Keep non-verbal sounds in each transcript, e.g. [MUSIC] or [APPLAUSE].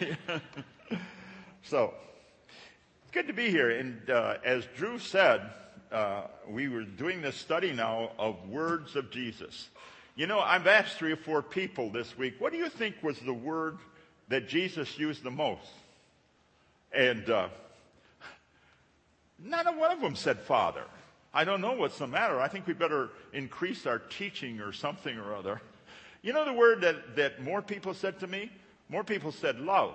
[LAUGHS] so, it's good to be here. And uh, as Drew said, uh, we were doing this study now of words of Jesus. You know, I've asked three or four people this week, what do you think was the word that Jesus used the most? And uh, none one of them said Father. I don't know what's the matter. I think we better increase our teaching or something or other. You know the word that, that more people said to me? More people said love.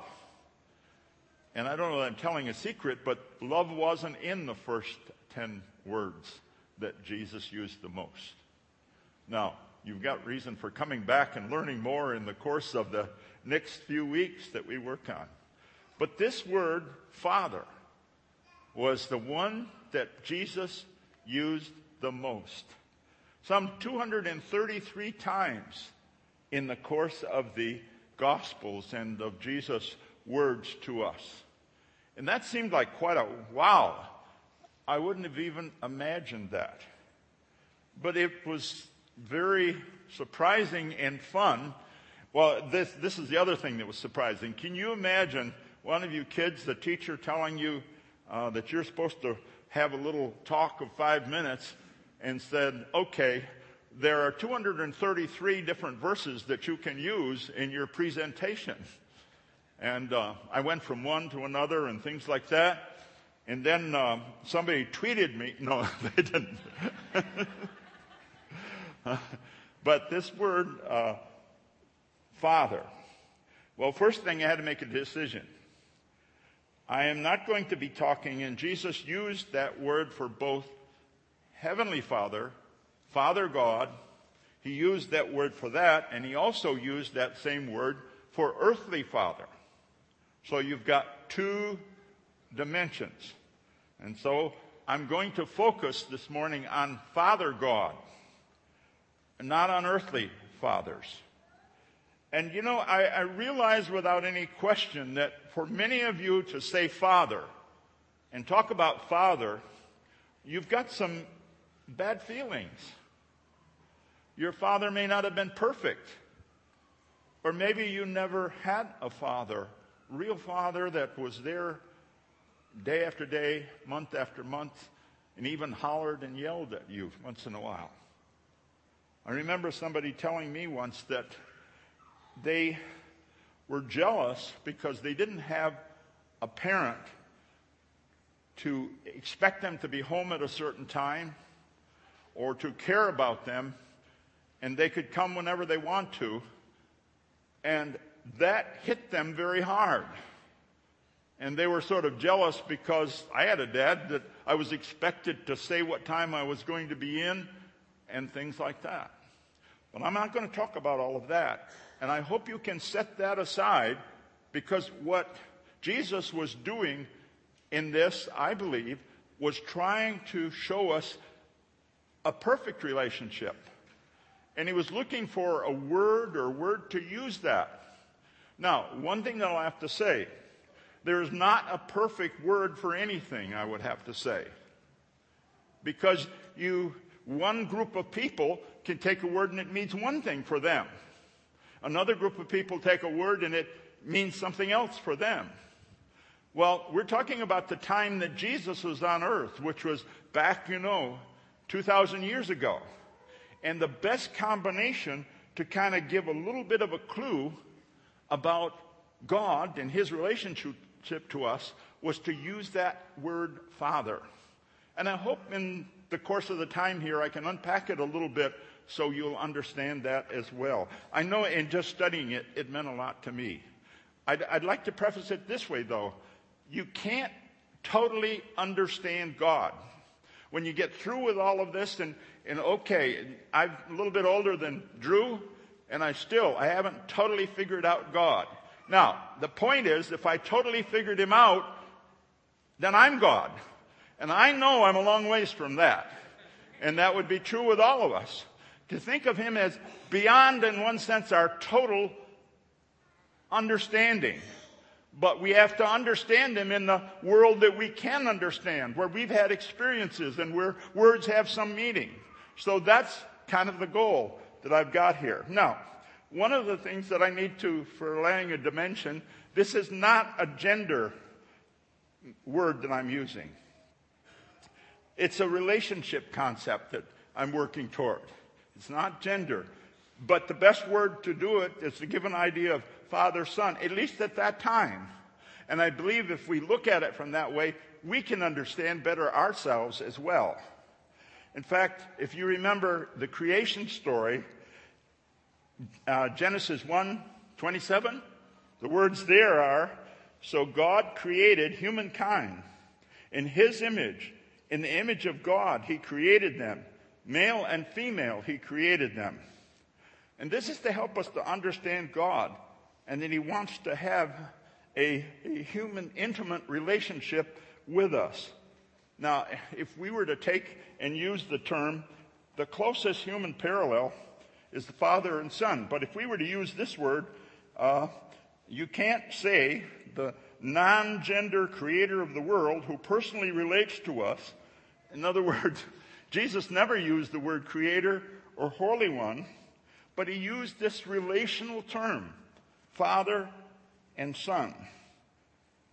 And I don't know that I'm telling a secret, but love wasn't in the first 10 words that Jesus used the most. Now, you've got reason for coming back and learning more in the course of the next few weeks that we work on. But this word, Father, was the one that Jesus used the most. Some 233 times in the course of the Gospels and of Jesus' words to us. And that seemed like quite a wow. I wouldn't have even imagined that. But it was very surprising and fun. Well, this, this is the other thing that was surprising. Can you imagine one of you kids, the teacher telling you uh, that you're supposed to have a little talk of five minutes and said, okay, there are 233 different verses that you can use in your presentation. And uh, I went from one to another and things like that. And then uh, somebody tweeted me. [LAUGHS] No, they didn't. [LAUGHS] but this word, uh, Father. Well, first thing I had to make a decision. I am not going to be talking, and Jesus used that word for both Heavenly Father, Father God. He used that word for that, and he also used that same word for earthly Father. So you've got two dimensions. And so I'm going to focus this morning on Father God, not on earthly fathers. And you know, I, I realize without any question that for many of you to say father and talk about father, you've got some bad feelings. Your father may not have been perfect. Or maybe you never had a father, real father that was there day after day, month after month, and even hollered and yelled at you once in a while. I remember somebody telling me once that they were jealous because they didn't have a parent to expect them to be home at a certain time or to care about them, and they could come whenever they want to. And that hit them very hard. And they were sort of jealous because I had a dad that I was expected to say what time I was going to be in and things like that. But I'm not going to talk about all of that. And I hope you can set that aside because what Jesus was doing in this, I believe, was trying to show us a perfect relationship. And he was looking for a word or word to use that. Now, one thing that I'll have to say, there is not a perfect word for anything, I would have to say. Because you, one group of people can take a word and it means one thing for them. Another group of people take a word and it means something else for them. Well, we're talking about the time that Jesus was on earth, which was back, you know, 2,000 years ago. And the best combination to kind of give a little bit of a clue about God and his relationship to us was to use that word Father. And I hope in the course of the time here I can unpack it a little bit so you'll understand that as well. I know in just studying it, it meant a lot to me. I'd, I'd like to preface it this way though. You can't totally understand God. When you get through with all of this and, and okay, I'm a little bit older than Drew, and I still, I haven't totally figured out God. Now, the point is, if I totally figured him out, then I'm God. And I know I'm a long ways from that. And that would be true with all of us to think of him as beyond, in one sense, our total understanding. But we have to understand them in the world that we can understand, where we've had experiences and where words have some meaning. So that's kind of the goal that I've got here. Now, one of the things that I need to, for laying a dimension, This is not a gender word that I'm using. It's a relationship concept that I'm working toward. It's not gender. But the best word to do it is to give an idea of father son, at least at that time. And I believe if we look at it from that way, we can understand better ourselves as well. In fact, if you remember the creation story, uh, Genesis 1 27, the words there are So God created humankind in his image. In the image of God, he created them. Male and female, he created them. And this is to help us to understand God and that he wants to have a, a human, intimate relationship with us. Now, if we were to take and use the term, the closest human parallel is the father and son. But if we were to use this word, uh, you can't say the non gender creator of the world who personally relates to us. In other [LAUGHS] words, Jesus never used the word creator or holy one, but he used this relational term, father and son.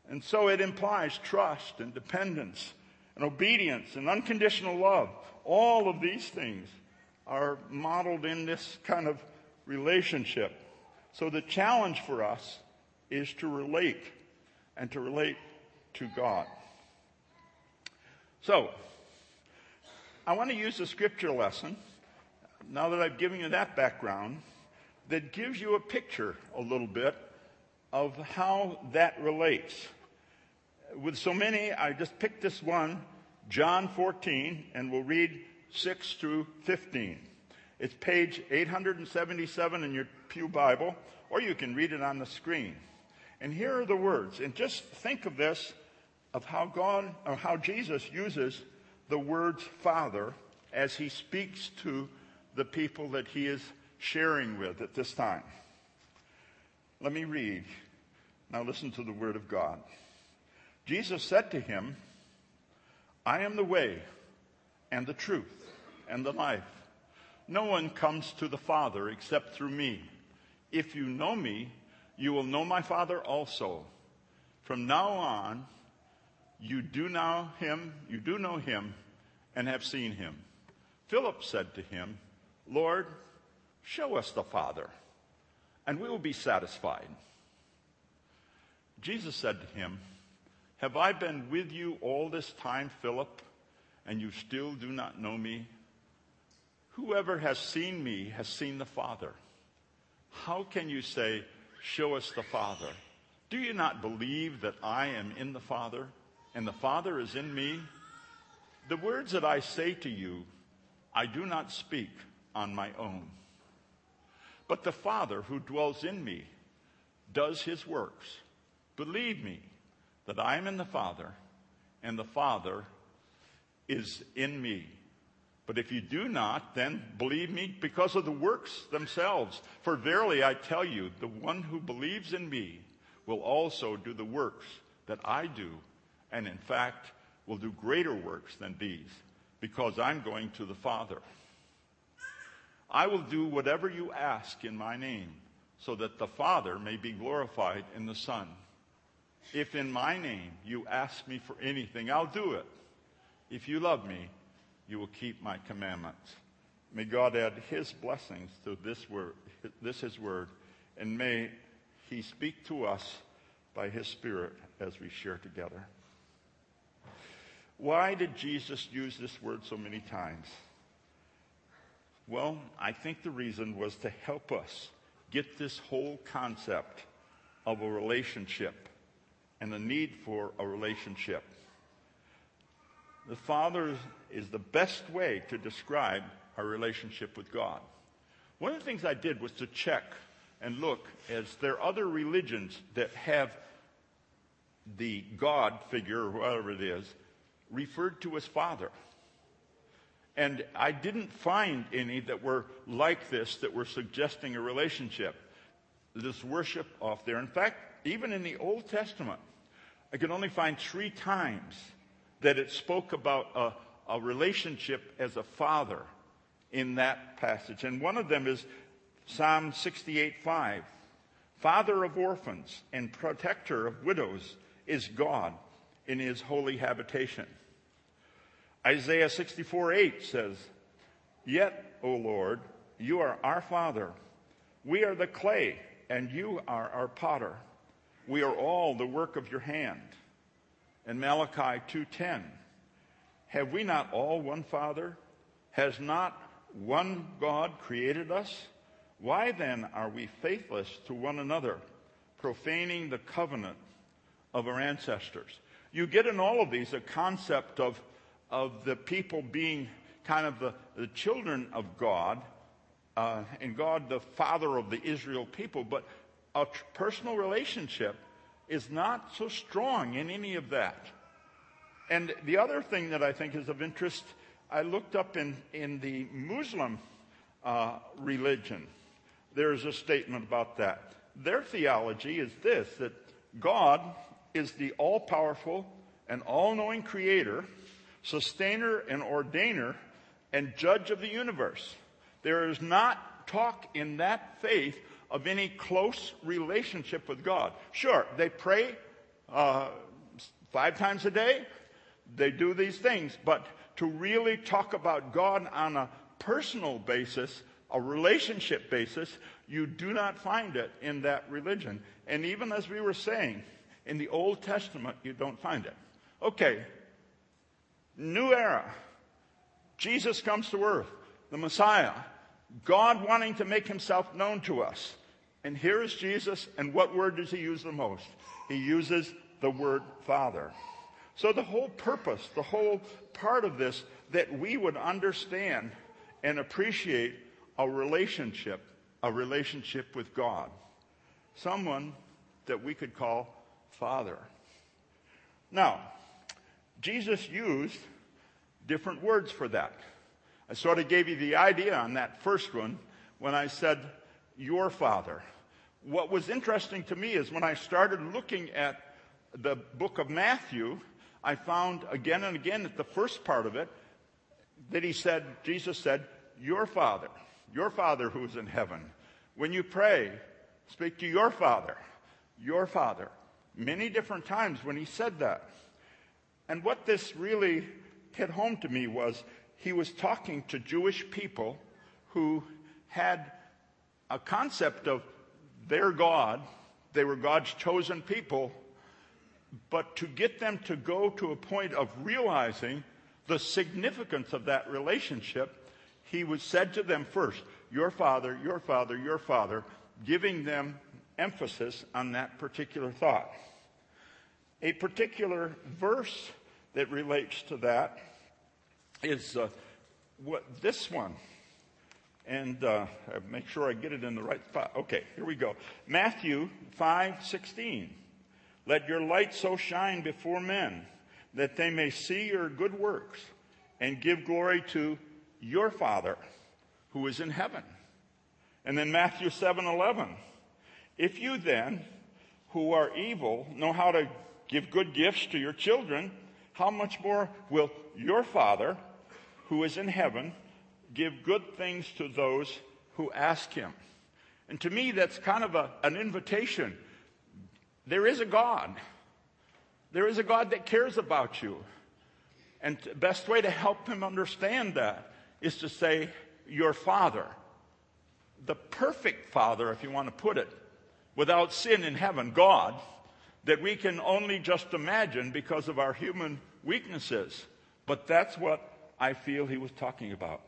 And so it implies trust and dependence and obedience and unconditional love. All of these things are modeled in this kind of relationship. So the challenge for us is to relate and to relate to God. So, I want to use a scripture lesson, now that I've given you that background, that gives you a picture a little bit of how that relates. With so many, I just picked this one, John 14, and we'll read 6 through 15. It's page 877 in your Pew Bible, or you can read it on the screen. And here are the words. And just think of this of how God or how Jesus uses the words Father as he speaks to the people that he is sharing with at this time. Let me read. Now listen to the word of God. Jesus said to him, I am the way and the truth and the life. No one comes to the Father except through me. If you know me, you will know my Father also. From now on, you do know him, you do know him and have seen him. Philip said to him, Lord, show us the Father, and we will be satisfied. Jesus said to him, Have I been with you all this time, Philip, and you still do not know me? Whoever has seen me has seen the Father. How can you say, Show us the Father? Do you not believe that I am in the Father, and the Father is in me? The words that I say to you, I do not speak on my own. But the Father who dwells in me does his works. Believe me that I am in the Father, and the Father is in me. But if you do not, then believe me because of the works themselves. For verily I tell you, the one who believes in me will also do the works that I do, and in fact will do greater works than these, because I'm going to the Father. I will do whatever you ask in my name, so that the Father may be glorified in the Son. If in my name you ask me for anything, I'll do it. If you love me, you will keep my commandments. May God add his blessings to this word, this his word, and may he speak to us by his spirit as we share together. Why did Jesus use this word so many times? Well, I think the reason was to help us get this whole concept of a relationship and the need for a relationship. The Father is the best way to describe our relationship with God. One of the things I did was to check and look as there are other religions that have the God figure, or whatever it is, referred to as Father. And I didn't find any that were like this, that were suggesting a relationship. This worship off there. In fact, even in the Old Testament, I could only find three times that it spoke about a, a relationship as a father in that passage. And one of them is Psalm 68 5. father of orphans and protector of widows is God in his holy habitation. Isaiah 64 8 says, Yet, O Lord, you are our Father. We are the clay, and you are our potter. We are all the work of your hand. And Malachi 2:10, Have we not all one Father? Has not one God created us? Why then are we faithless to one another, profaning the covenant of our ancestors? You get in all of these a concept of, of the people being kind of the, the children of God, uh, and God the father of the Israel people, but a tr- personal relationship is not so strong in any of that. And the other thing that I think is of interest, I looked up in, in the Muslim uh, religion. There's a statement about that. Their theology is this that God is the all powerful and all knowing creator, sustainer and ordainer, and judge of the universe. There is not talk in that faith of any close relationship with God. Sure, they pray uh, five times a day, they do these things, but to really talk about God on a personal basis, a relationship basis, you do not find it in that religion. And even as we were saying, in the Old Testament, you don't find it. Okay, new era. Jesus comes to earth, the Messiah. God wanting to make himself known to us. And here is Jesus, and what word does he use the most? He uses the word Father. So the whole purpose, the whole part of this, that we would understand and appreciate a relationship, a relationship with God. Someone that we could call Father. Now, Jesus used different words for that. I sort of gave you the idea on that first one when I said, Your Father. What was interesting to me is when I started looking at the book of Matthew, I found again and again at the first part of it that he said, Jesus said, Your Father, your Father who is in heaven. When you pray, speak to your Father, your Father. Many different times when he said that. And what this really hit home to me was he was talking to Jewish people who had a concept of their God. They were God's chosen people. But to get them to go to a point of realizing the significance of that relationship, he was said to them first, Your father, your father, your father, giving them emphasis on that particular thought. A particular verse that relates to that is uh, what this one. And uh, make sure I get it in the right spot. Okay, here we go. Matthew 5 16. Let your light so shine before men that they may see your good works and give glory to your Father who is in heaven. And then Matthew 7 11. If you then, who are evil, know how to give good gifts to your children, how much more will your Father who is in heaven give good things to those who ask him. And to me, that's kind of a, an invitation. There is a God. There is a God that cares about you. And the best way to help him understand that is to say, Your Father. The perfect Father, if you want to put it, without sin in heaven, God, that we can only just imagine because of our human weaknesses. But that's what I feel he was talking about.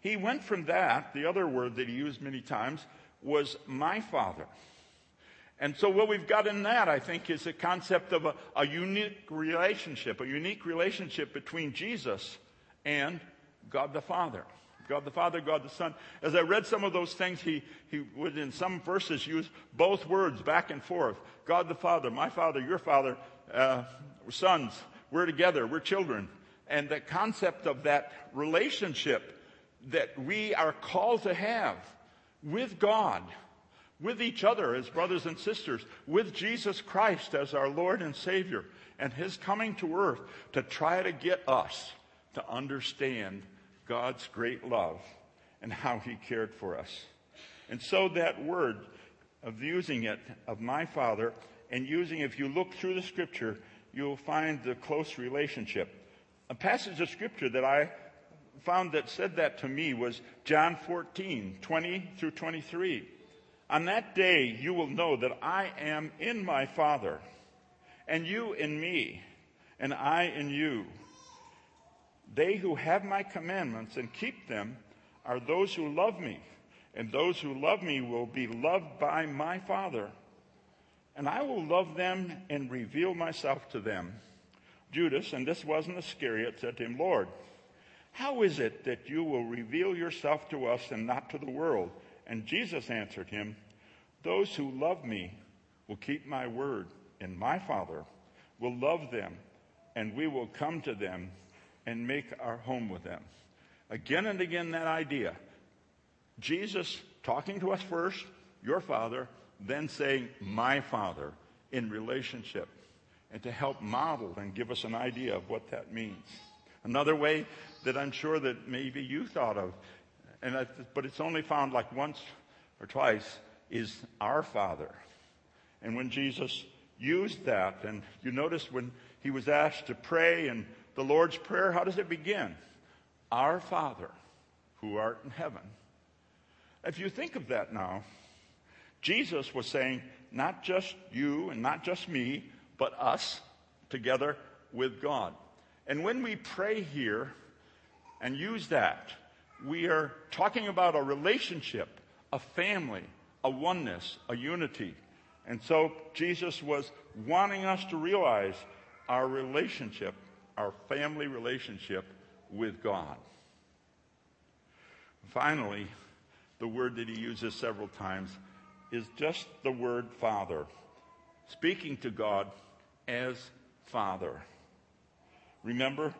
He went from that, the other word that he used many times was my father. And so what we've got in that, I think, is a concept of a, a unique relationship, a unique relationship between Jesus and God the Father. God the Father, God the Son. As I read some of those things, he, he would in some verses use both words back and forth. God the Father, my Father, your Father, uh, sons, we're together, we're children and the concept of that relationship that we are called to have with God, with each other as brothers and sisters, with Jesus Christ as our Lord and Savior, and His coming to earth to try to get us to understand God's great love and how He cared for us. And so that word of using it, of my Father, and using, if you look through the scripture, you'll find the close relationship. A passage of scripture that I found that said that to me was John 14, 20 through 23. On that day you will know that I am in my Father, and you in me, and I in you. They who have my commandments and keep them are those who love me, and those who love me will be loved by my Father. And I will love them and reveal myself to them. Judas, and this wasn't Iscariot, said to him, Lord, how is it that you will reveal yourself to us and not to the world? And Jesus answered him, Those who love me will keep my word, and my Father will love them, and we will come to them and make our home with them. Again and again, that idea. Jesus talking to us first, your Father, then saying, my Father, in relationship, and to help model and give us an idea of what that means. Another way that I'm sure that maybe you thought of, and I, but it's only found like once or twice, is our Father. And when Jesus used that, and you notice when he was asked to pray and the Lord's Prayer, how does it begin? Our Father, who art in heaven. If you think of that now, Jesus was saying, not just you and not just me, but us together with God. And when we pray here and use that, we are talking about a relationship, a family, a oneness, a unity. And so Jesus was wanting us to realize our relationship our family relationship with God. Finally, the word that he uses several times is just the word Father, speaking to God as Father. Remember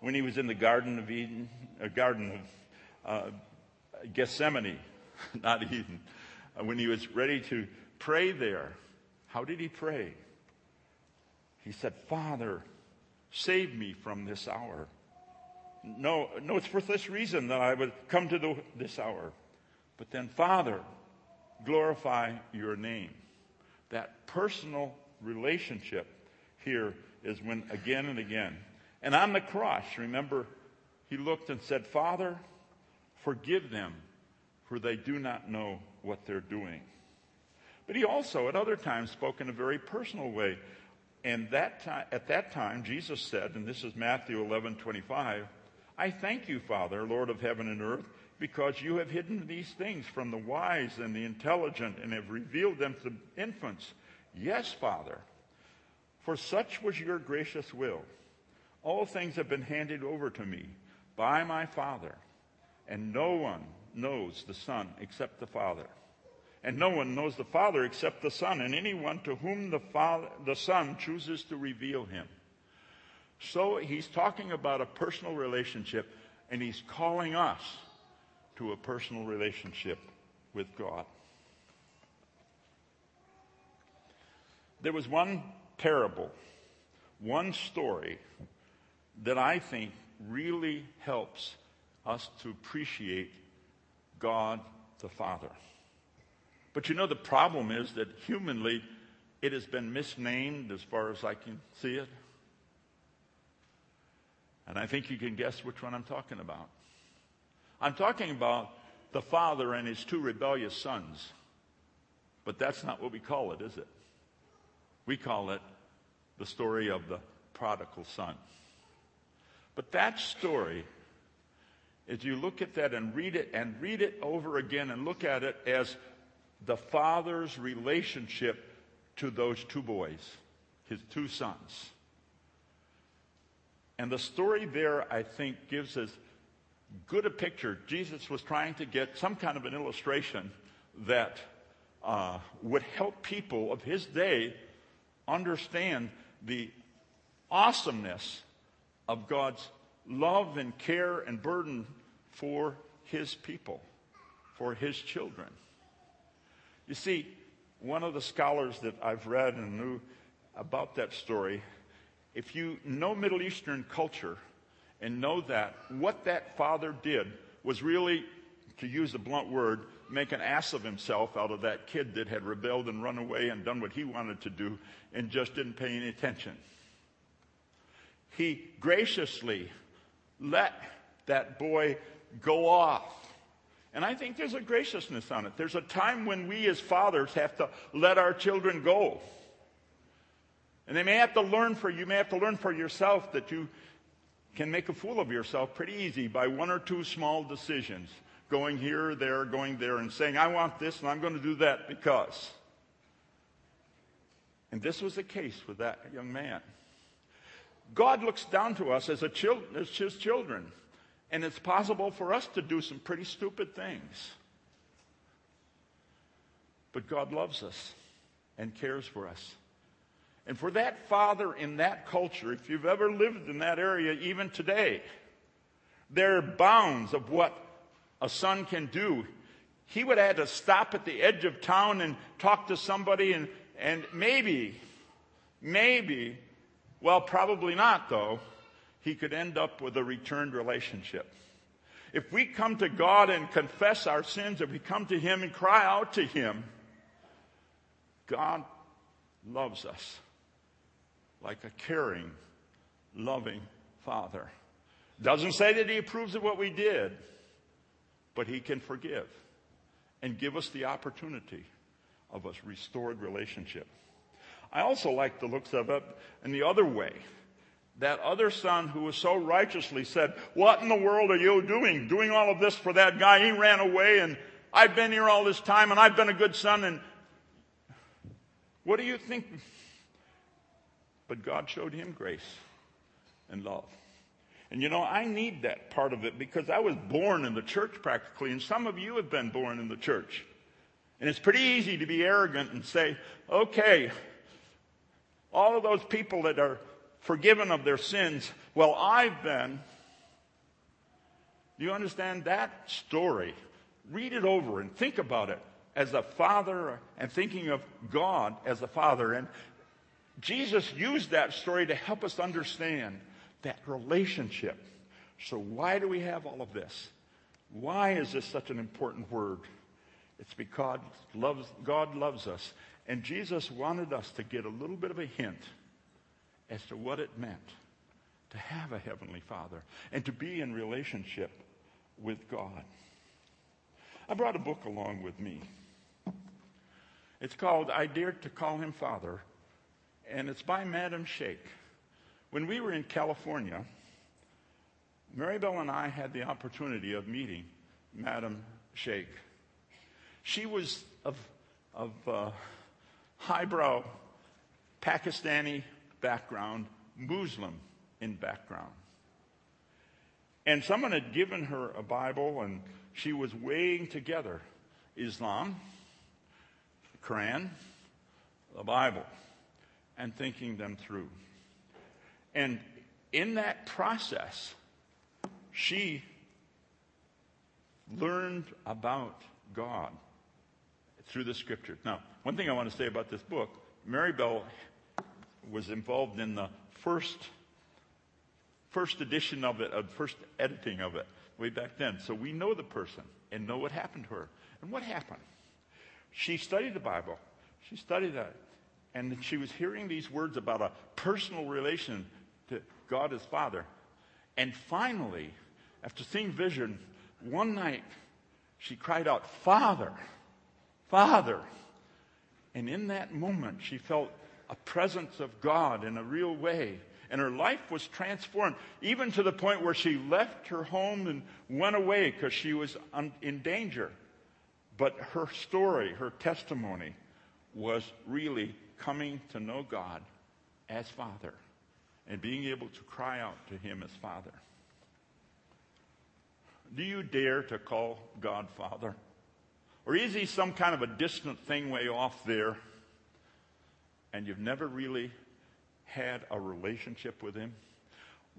when he was in the Garden of Eden, a uh, Garden of uh, Gethsemane, [LAUGHS] not Eden, uh, when he was ready to pray there, how did he pray? He said, Father, Save me from this hour. No, no, it's for this reason that I would come to the, this hour. But then, Father, glorify your name. That personal relationship here is when again and again. And on the cross, remember, he looked and said, Father, forgive them, for they do not know what they're doing. But he also, at other times, spoke in a very personal way. And that time, at that time, Jesus said, and this is Matthew 11, 25, I thank you, Father, Lord of heaven and earth, because you have hidden these things from the wise and the intelligent and have revealed them to infants. Yes, Father, for such was your gracious will. All things have been handed over to me by my Father, and no one knows the Son except the Father and no one knows the Father except the Son, and anyone to whom the, Father, the Son chooses to reveal him. So he's talking about a personal relationship, and he's calling us to a personal relationship with God. There was one parable, one story that I think really helps us to appreciate God the Father. But you know, the problem is that humanly, it has been misnamed as far as I can see it. And I think you can guess which one I'm talking about. I'm talking about the father and his two rebellious sons. But that's not what we call it, is it? We call it the story of the prodigal son. But that story, as you look at that and read it and read it over again and look at it as the father's relationship to those two boys, his two sons. And the story there, I think, gives us good a picture. Jesus was trying to get some kind of an illustration that uh, would help people of his day understand the awesomeness of God's love and care and burden for his people, for his children. You see, one of the scholars that I've read and knew about that story, if you know Middle Eastern culture and know that what that father did was really, to use a blunt word, make an ass of himself out of that kid that had rebelled and run away and done what he wanted to do and just didn't pay any attention. He graciously let that boy go off. And I think there's a graciousness on it. There's a time when we as fathers have to let our children go. And they may have to learn for you may have to learn for yourself that you can make a fool of yourself pretty easy by one or two small decisions, going here there, going there, and saying, I want this and I'm going to do that because. And this was the case with that young man. God looks down to us as, a chil- as his children, and it's possible for us to do some pretty stupid things. But God loves us and cares for us. And for that father in that culture, if you've ever lived in that area, even today, there are bounds of what a son can do. He would have had to stop at the edge of town and talk to somebody, and, and maybe, maybe, well, probably not though, he could end up with a returned relationship. If we come to God and confess our sins, if we come to Him and cry out to Him, God loves us like a caring, loving father. Doesn't say that he approves of what we did, but he can forgive and give us the opportunity of a restored relationship. I also like the looks of it in the other way. That other son who was so righteously said, What in the world are you doing? Doing all of this for that guy. He ran away and I've been here all this time and I've been a good son and what do you think but God showed him grace and love. And you know, I need that part of it because I was born in the church practically, and some of you have been born in the church. And it's pretty easy to be arrogant and say, okay, all of those people that are forgiven of their sins, well, I've been. Do you understand that story? Read it over and think about it as a father and thinking of God as a father. And Jesus used that story to help us understand that relationship. So, why do we have all of this? Why is this such an important word? It's because loves, God loves us. And Jesus wanted us to get a little bit of a hint as to what it meant to have a Heavenly Father and to be in relationship with God. I brought a book along with me. It's called I Dared to Call Him Father and it's by Madam Sheikh. When we were in California, Maribel and I had the opportunity of meeting Madam Sheikh. She was of, of uh, highbrow Pakistani background, Muslim in background. And someone had given her a Bible, and she was weighing together Islam, Quran, the Bible and thinking them through. And in that process, she learned about God through the scriptures. Now, one thing I want to say about this book, Mary Bell was involved in the first first edition of it, uh, first editing of it, way back then. So we know the person and know what happened to her. And what happened? She studied the Bible. She studied that. And she was hearing these words about a personal relation to God as Father. And finally, after seeing vision, one night she cried out, Father, Father. And in that moment, she felt a presence of God in a real way. And her life was transformed, even to the point where she left her home and went away because she was un- in danger. But her story, her testimony, was really coming to know God as Father and being able to cry out to Him as Father. Do you dare to call God Father? Or is He some kind of a distant thing way off there and you've never really had a relationship with Him?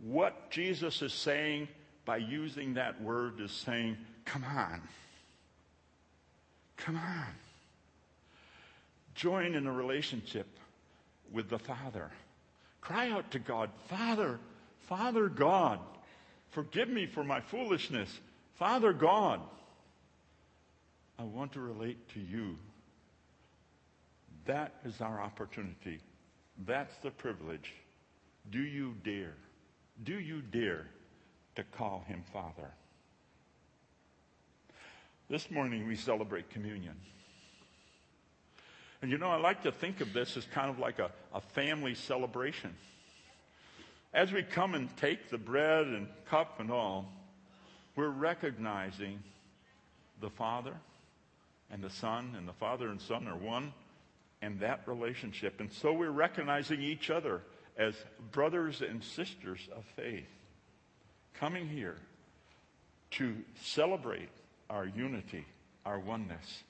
What Jesus is saying by using that word is saying, come on. Come on join in a relationship with the Father. Cry out to God, Father, Father God, forgive me for my foolishness. Father God. I want to relate to you. That is our opportunity. That's the privilege. Do you dare? Do you dare to call him Father? This morning we celebrate communion. And you know, I like to think of this as kind of like a, a family celebration. As we come and take the bread and cup and all, we're recognizing the Father and the Son, and the Father and Son are one, and that relationship. And so we're recognizing each other as brothers and sisters of faith, coming here to celebrate our unity, our oneness.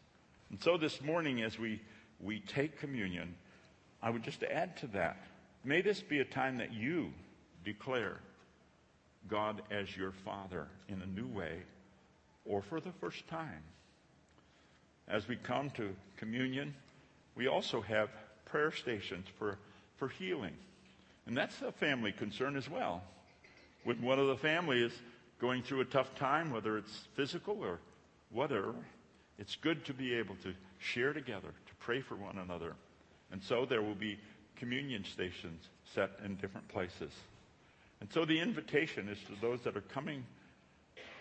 And so this morning, as we, we take communion, I would just add to that may this be a time that you declare God as your Father in a new way or for the first time. As we come to communion, we also have prayer stations for, for healing. And that's a family concern as well. When one of the family is going through a tough time, whether it's physical or whatever, it's good to be able to share together, to pray for one another. And so there will be communion stations set in different places. And so the invitation is to those that are coming,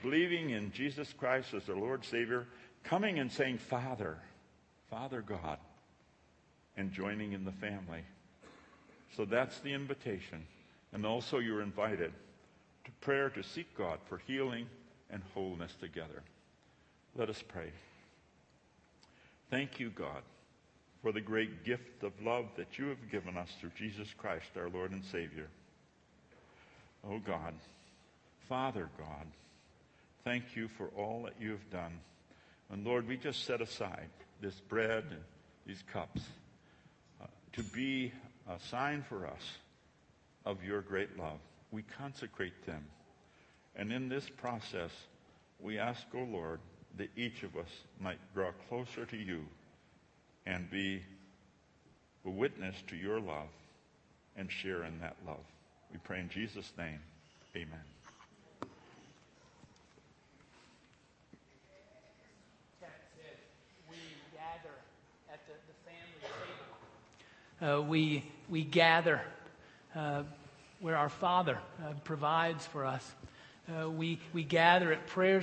believing in Jesus Christ as their Lord Savior, coming and saying, Father, Father God, and joining in the family. So that's the invitation. And also you're invited to prayer to seek God for healing and wholeness together. Let us pray. Thank you, God, for the great gift of love that you have given us through Jesus Christ, our Lord and Savior. Oh God, Father God, thank you for all that you have done. And Lord, we just set aside this bread and these cups uh, to be a sign for us of your great love. We consecrate them. And in this process, we ask, O oh Lord, that each of us might draw closer to you and be a witness to your love and share in that love. We pray in Jesus' name. Amen. Uh, we, we gather uh, where our Father uh, provides for us. Uh, we, we gather at prayer